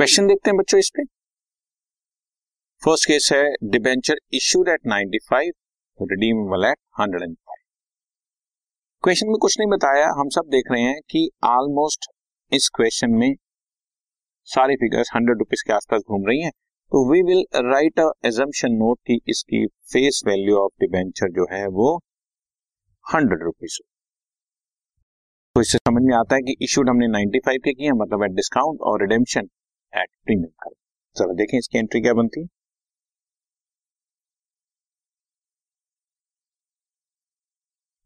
Question देखते हैं बच्चों इस पे। फ़र्स्ट केस है debenture issued at 95 redeemable at 105 question में कुछ नहीं बताया, हम सब देख रहे हैं कि ऑलमोस्ट इस क्वेश्चन में सारी फिगर्स हंड्रेड रुपीज़ के आसपास घूम रही हैं। तो we will write a assumption note कि इसकी फेस वैल्यू ऑफ़ डिबेंचर जो है वो हंड्रेड रुपीज़ तो इससे समझ में आता है कि इशूड हमने 95 के किए मतलब एट डिस्काउंट और रिडेम्पशन एट प्रीमियम कर। चलो देखें इसकी एंट्री क्या बनती है।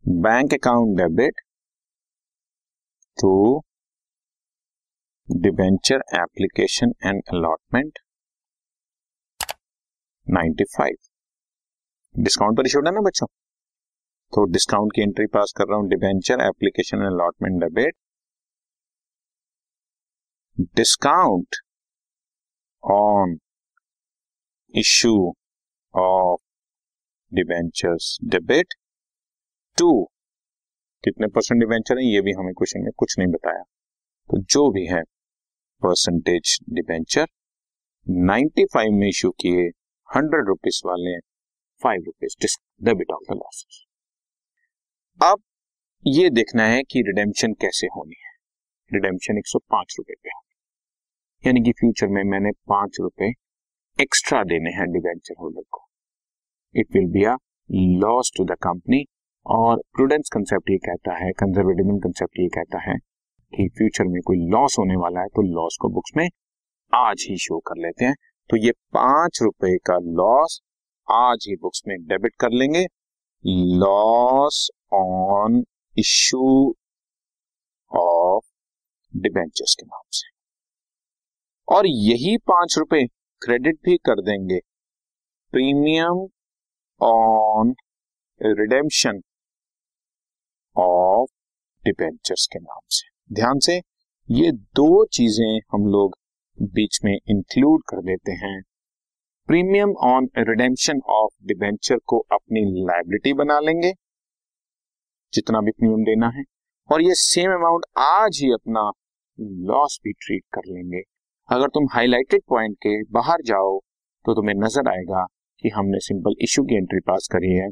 Bank account debit to debenture application and allotment 95 discount पर इशूड है ना बच्चों? तो डिस्काउंट की एंट्री पास कर रहा हूँ। Debenture application and allotment debit discount on issue of debentures debit to कितने परसेंट डिबेंचर है? ये भी हमें क्वेश्चन में कुछ नहीं बताया। तो जो भी है परसेंटेज डिबेंचर 95 में इशू किए हंड्रेड रुपीज़ वाले five rupees debit of the losses अब ये देखना है कि रिडेम्पशन कैसे होनी है। रिडेम्पशन एक सौ पाँच रुपए पे यानी कि फ्यूचर में मैंने पाँच रुपए एक्स्ट्रा देने हैं डिवेंचर होल्डर को। It will be a loss to the company और प्रूडेंस कंसेप्ट ये कहता है कंजर्वेटिज्म कंसेप्ट ये कहता है कि फ्यूचर में कोई लॉस होने वाला है तो लॉस को बुक्स में आज ही शो कर लेते हैं। तो ये पाँच रुपए का लॉस आज ही बुक्स में डेबिट कर लेंगे। Loss on issue of debentures के नाम से। और यही पाँच रुपए क्रेडिट भी कर देंगे। Premium on redemption of debentures के नाम से। ध्यान से, ये दो चीज़ें हम लोग बीच में इंक्लूड कर देते हैं। Premium on redemption of debenture को अपनी लाइबिलिटी बना लेंगे, जितना भी प्रीमियम देना है, और ये सेम अमाउंट आज ही अपना लॉस भी ट्रीट कर लेंगे। अगर तुम हाईलाइटेड पॉइंट के बाहर जाओ तो तुम्हें नज़र आएगा कि हमने सिंपल इशू की एंट्री पास करी है।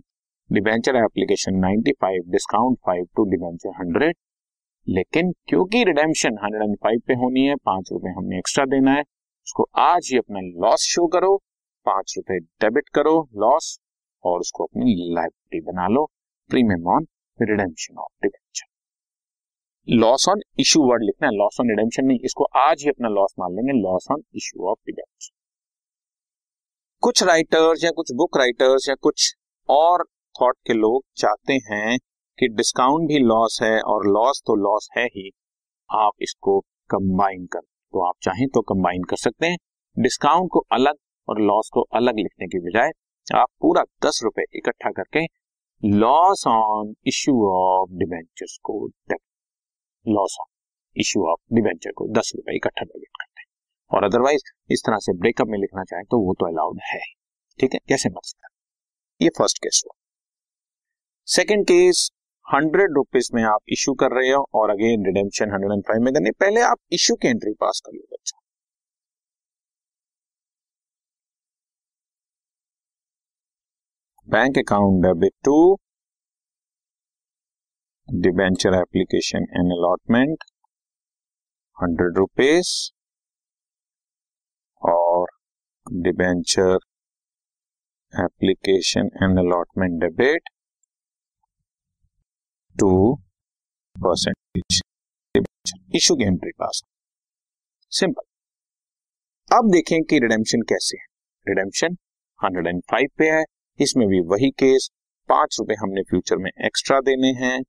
Debenture application 95 discount 5 to debenture 100 लेकिन क्योंकि रिडेम्पशन 105 पे होनी है, पाँच रुपए हमने एक्स्ट्रा देना है, उसको आज ही अपना लॉस शो करो, पाँच रुपए डेबिट करो लॉस और उसको अपनी लाइबिलिटी बना लो। Premium on redemption of debenture loss on issue word लिखना है लॉस ऑन रिडेम्पशन नहीं, इसको आज ही अपना लॉस मान लेंगे loss on issue of debenture कुछ राइटर्स या कुछ बुक राइटर्स या कुछ और थॉट के लोग चाहते हैं कि डिस्काउंट भी लॉस है और लॉस तो लॉस है ही, आप इसको कंबाइन कर। तो आप चाहें तो कंबाइन कर सकते हैं। डिस्काउंट को अलग और लॉस को अलग लिखने की बजाय आप पूरा दस रुपए इकट्ठा करके loss on issue of debentures को loss on issue of debenture को दस रुपए इकट्ठा डेबिट करते हैं। और अदरवाइज़ इस तरह से ब्रेकअप में लिखना चाहें तो वो तो अलाउड है। ठीक है? कैसे सकता ये फ़र्स्ट केस हुआ। सेकेंड केस हंड्रेड रुपीज़ में आप इश्यू कर रहे हो और again redemption hundred and five में करनी पहले आप इश्यू की एंट्री पास कर लो, बच्चा। Bank account debit to debenture application and allotment hundred rupees और debenture application and allotment debit to percentage issue की एंट्री पास सिंपल अब देखें कि रिडेम्पशन कैसे है. रिडेम्पशन 105 पे है. इसमें भी वही केस पाँच रुपए हमने फ्यूचर में एक्स्ट्रा देने हैं.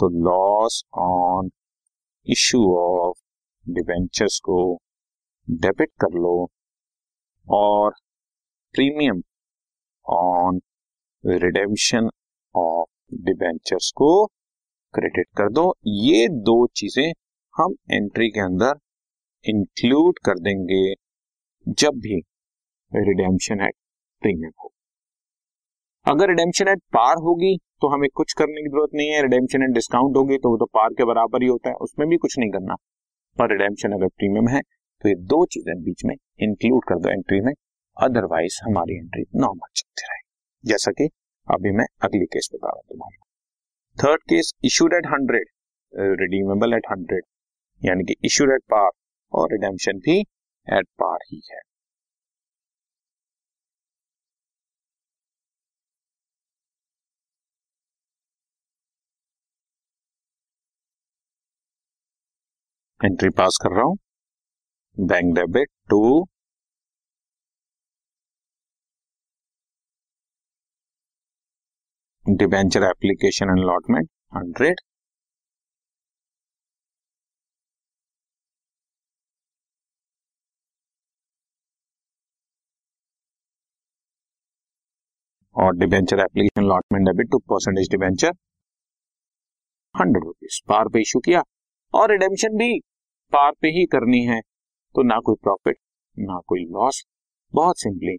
तो loss on issue of debentures को डेबिट कर लो और premium on redemption of debentures को क्रेडिट कर दो। ये दो चीज़ें हम एंट्री के अंदर इंक्लूड कर देंगे जब भी रिडेम्पशन एट प्रीमियम हो। अगर रिडेम्पशन एट पार होगी तो हमें कुछ करने की ज़रूरत नहीं है। रिडेम्पशन एट डिस्काउंट होगी तो वो तो पार के बराबर ही होता है। उसमें भी कुछ नहीं करना। पर रिडेम्पशन अगर प्रीमियम है तो ये दो चीज़ें बीच में इंक्लूड कर दो एंट्री में। अदरवाइज़ हमारी एंट्री नॉर्मल चलती रहेगी। जैसा कि अभी मैं अगली केस बता रहा हूँ third case issued at hundred redeemable at hundred यानी कि इशूड एट पार और रिडेम्पशन भी एट पार ही है। एंट्री पास कर रहा हूँ। Bank debit to debenture application and allotment hundred और debenture application allotment debit to percentage debenture hundred rupees par पे इशू किया और रिडेम्पशन भी। पार पे ही करनी है तो ना कोई प्रॉफिट ना कोई लॉस बहुत सिंपली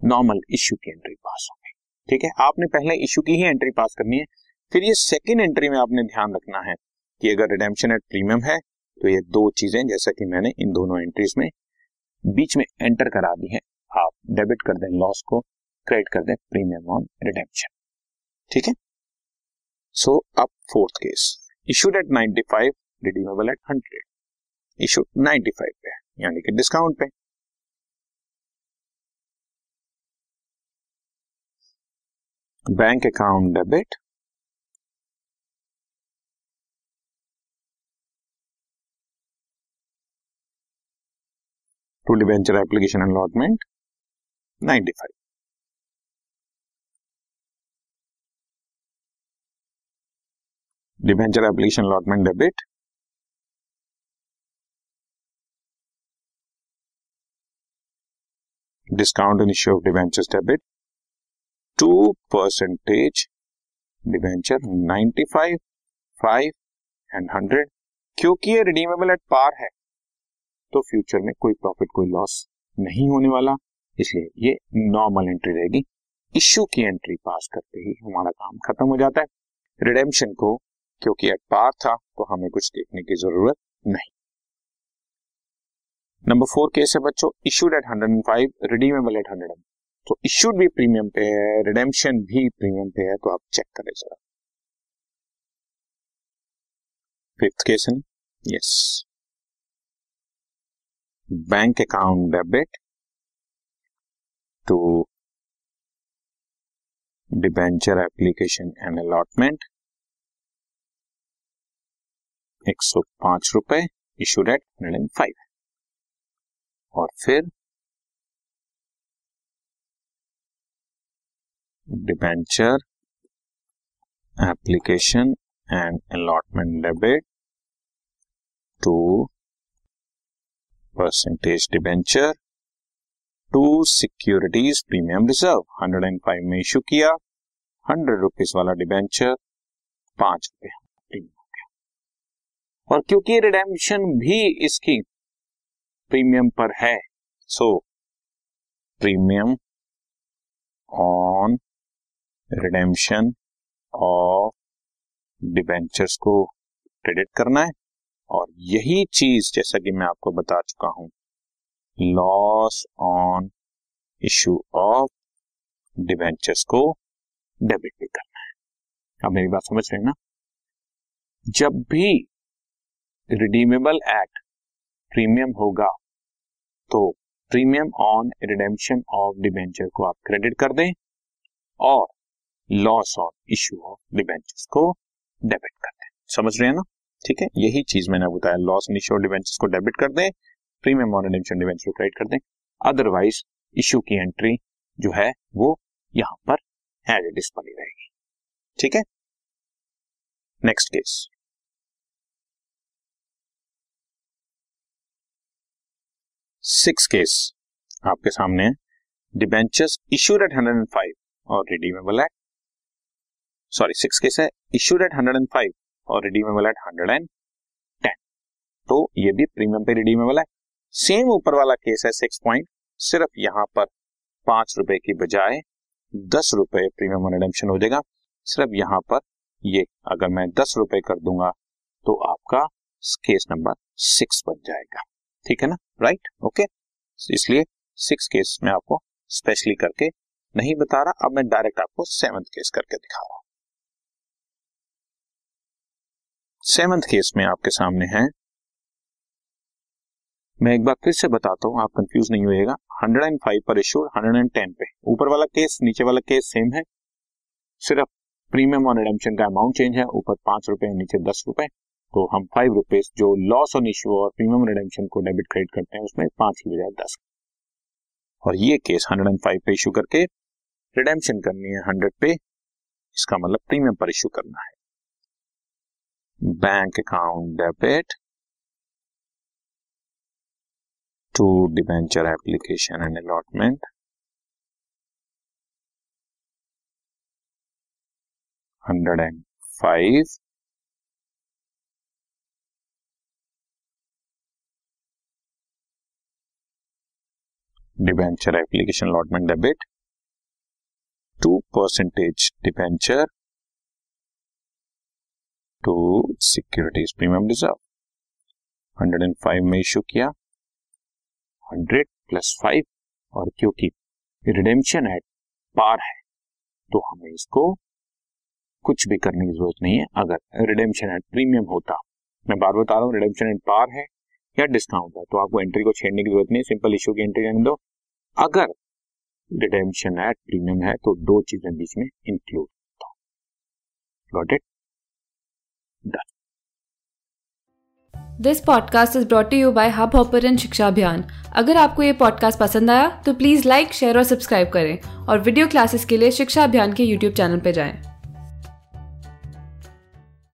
नॉर्मल इश्यू की एंट्री पास हो गई। ठीक है? आपने पहले इश्यू की ही एंट्री पास करनी है, फिर ये सेकेंड एंट्री में आपने ध्यान रखना है कि अगर रिडेम्पशन एट प्रीमियम है तो ये दो चीज़ें, जैसा कि मैंने इन दोनों एंट्रीज में बीच में एंटर करा दी है, आप डेबिट कर दें लॉस को क्रेडिट कर दें प्रीमियम ऑन रिडेम्पशन ठीक है? सो अब fourth case issued at 95 redeemable at 100 issue 95 पे यानी कि डिस्काउंट पे। Bank account debit to debenture application allotment 95 debenture application allotment debit discount in issue of debentures debit to percentage debenture 95, 5 and 100 क्योंकि ये redeemable at par है तो future में कोई प्रॉफिट कोई लॉस नहीं होने वाला। इसलिए ये नॉर्मल एंट्री रहेगी। इश्यू की एंट्री पास करते ही हमारा काम खत्म हो जाता है। रिडेम्पशन को क्योंकि एट पार था तो हमें कुछ देखने की ज़रूरत नहीं। नंबर फोर केस है बच्चों issued at hundred and five redeemable at hundred and तो इशूड भी प्रीमियम पे है रिडेम्पशन भी प्रीमियम पे है तो आप चेक करें जरा। फिफ्थ केस है yes bank account debit to debenture application and allotment एक सौ पाँच रुपए issued at hundred and five और फिर debenture application and allotment debit to percentage debenture to securities premium reserve hundred and five में issue किया hundred rupees वाला debenture पाँच रुपए और क्योंकि रिडेम्पशन भी इसकी प्रीमियम पर है। So premium on redemption of debentures को क्रेडिट करना है। और यही चीज़, जैसा कि मैं आपको बता चुका हूँ loss on issue of debentures को डेबिट भी करना है। अब मेरी बात समझ रहे हैं ना? जब भी रिडीमेबल एक्ट प्रीमियम होगा तो premium on redemption of debenture को आप क्रेडिट कर दें और loss on issue of debentures को डेबिट कर दें। समझ रहे हैं ना? ठीक है? यही चीज़ मैंने बताया। Loss on issue of debentures को डेबिट कर दें प्रीमियम ऑन रिडेम्पशन डिबेंचर को क्रेडिट कर दें। अदरवाइज़ इश्यू की एंट्री जो है, वो यहाँ पर एज इट इज़ बनी रहेगी। ठीक है? नेक्स्ट केस सिक्स केस आपके सामने debentures issued at hundred and five और redeemable at sorry six case है। Issued at hundred and five और redeemable at hundred and ten तो ये भी प्रीमियम पे रिडीमेबल है। सेम ऊपर वाला केस है सिक्स पॉइंट सिर्फ़ यहाँ पर पाँच रुपए की बजाय दस रुपए प्रीमियम रिडेम्पशन हो जाएगा। सिर्फ़ यहाँ पर ये अगर मैं दस रुपए कर दूँगा तो आपका केस नंबर सिक्स बन जाएगा। ठीक है ना? राइट ओके इसलिए सिक्स केस में आपको स्पेशली करके नहीं बता रहा, अब मैं डायरेक्ट आपको सेवंथ केस करके दिखा रहा हूँ। सेवंथ केस में आपके सामने है। मैं एक बार फिर से बताता हूँ, आप कंफ्यूज नहीं होएगा 105 पर इश्यूड 110 पे। ऊपर वाला केस नीचे वाला केस सेम है। सिर्फ़ प्रीमियम और रिडेम्पशन का अमाउंट चेंज है। ऊपर पाँच रुपए, नीचे दस रुपए। तो हम फाइव रुपीज़ जो लॉस ऑन इश्यू और प्रीमियम रिडेम्पशन को डेबिट क्रेडिट करते हैं, उसमें पाँच की बजाय दस। और ये केस 105 पे इशू करके रिडेम्पशन करनी है 100 पे, इसका मतलब प्रीमियम पर इशू करना है। Bank account debit to debenture application and allotment hundred and five debenture application allotment debit to percentage debenture to securities premium reserve hundred and five में इशू किया. हंड्रेड प्लस फाइव और क्योंकि redemption at par है. तो हमें इसको कुछ भी करने की ज़रूरत नहीं है। अगर रिडेम्पशन एट प्रीमियम होता, मैं बार बता रहा हूँ रिडेम्पशन एट पार है या डिस्काउंट है तो आपको एंट्री को छेड़ने की ज़रूरत नहीं सिंपल इशू की एंट्री करने दो। अगर रिडेम्पशन एट प्रीमियम है तो दो चीज़ें बीच में include got it this podcast is brought you by Hubhopper Shiksha Abhiyan अगर आपको ये पॉडकास्ट पसंद आया तो प्लीज़ लाइक शेयर और सब्सक्राइब करें। और वीडियो क्लासेस के लिए शिक्षा अभियान के यूट्यूब चैनल पर जाएँ।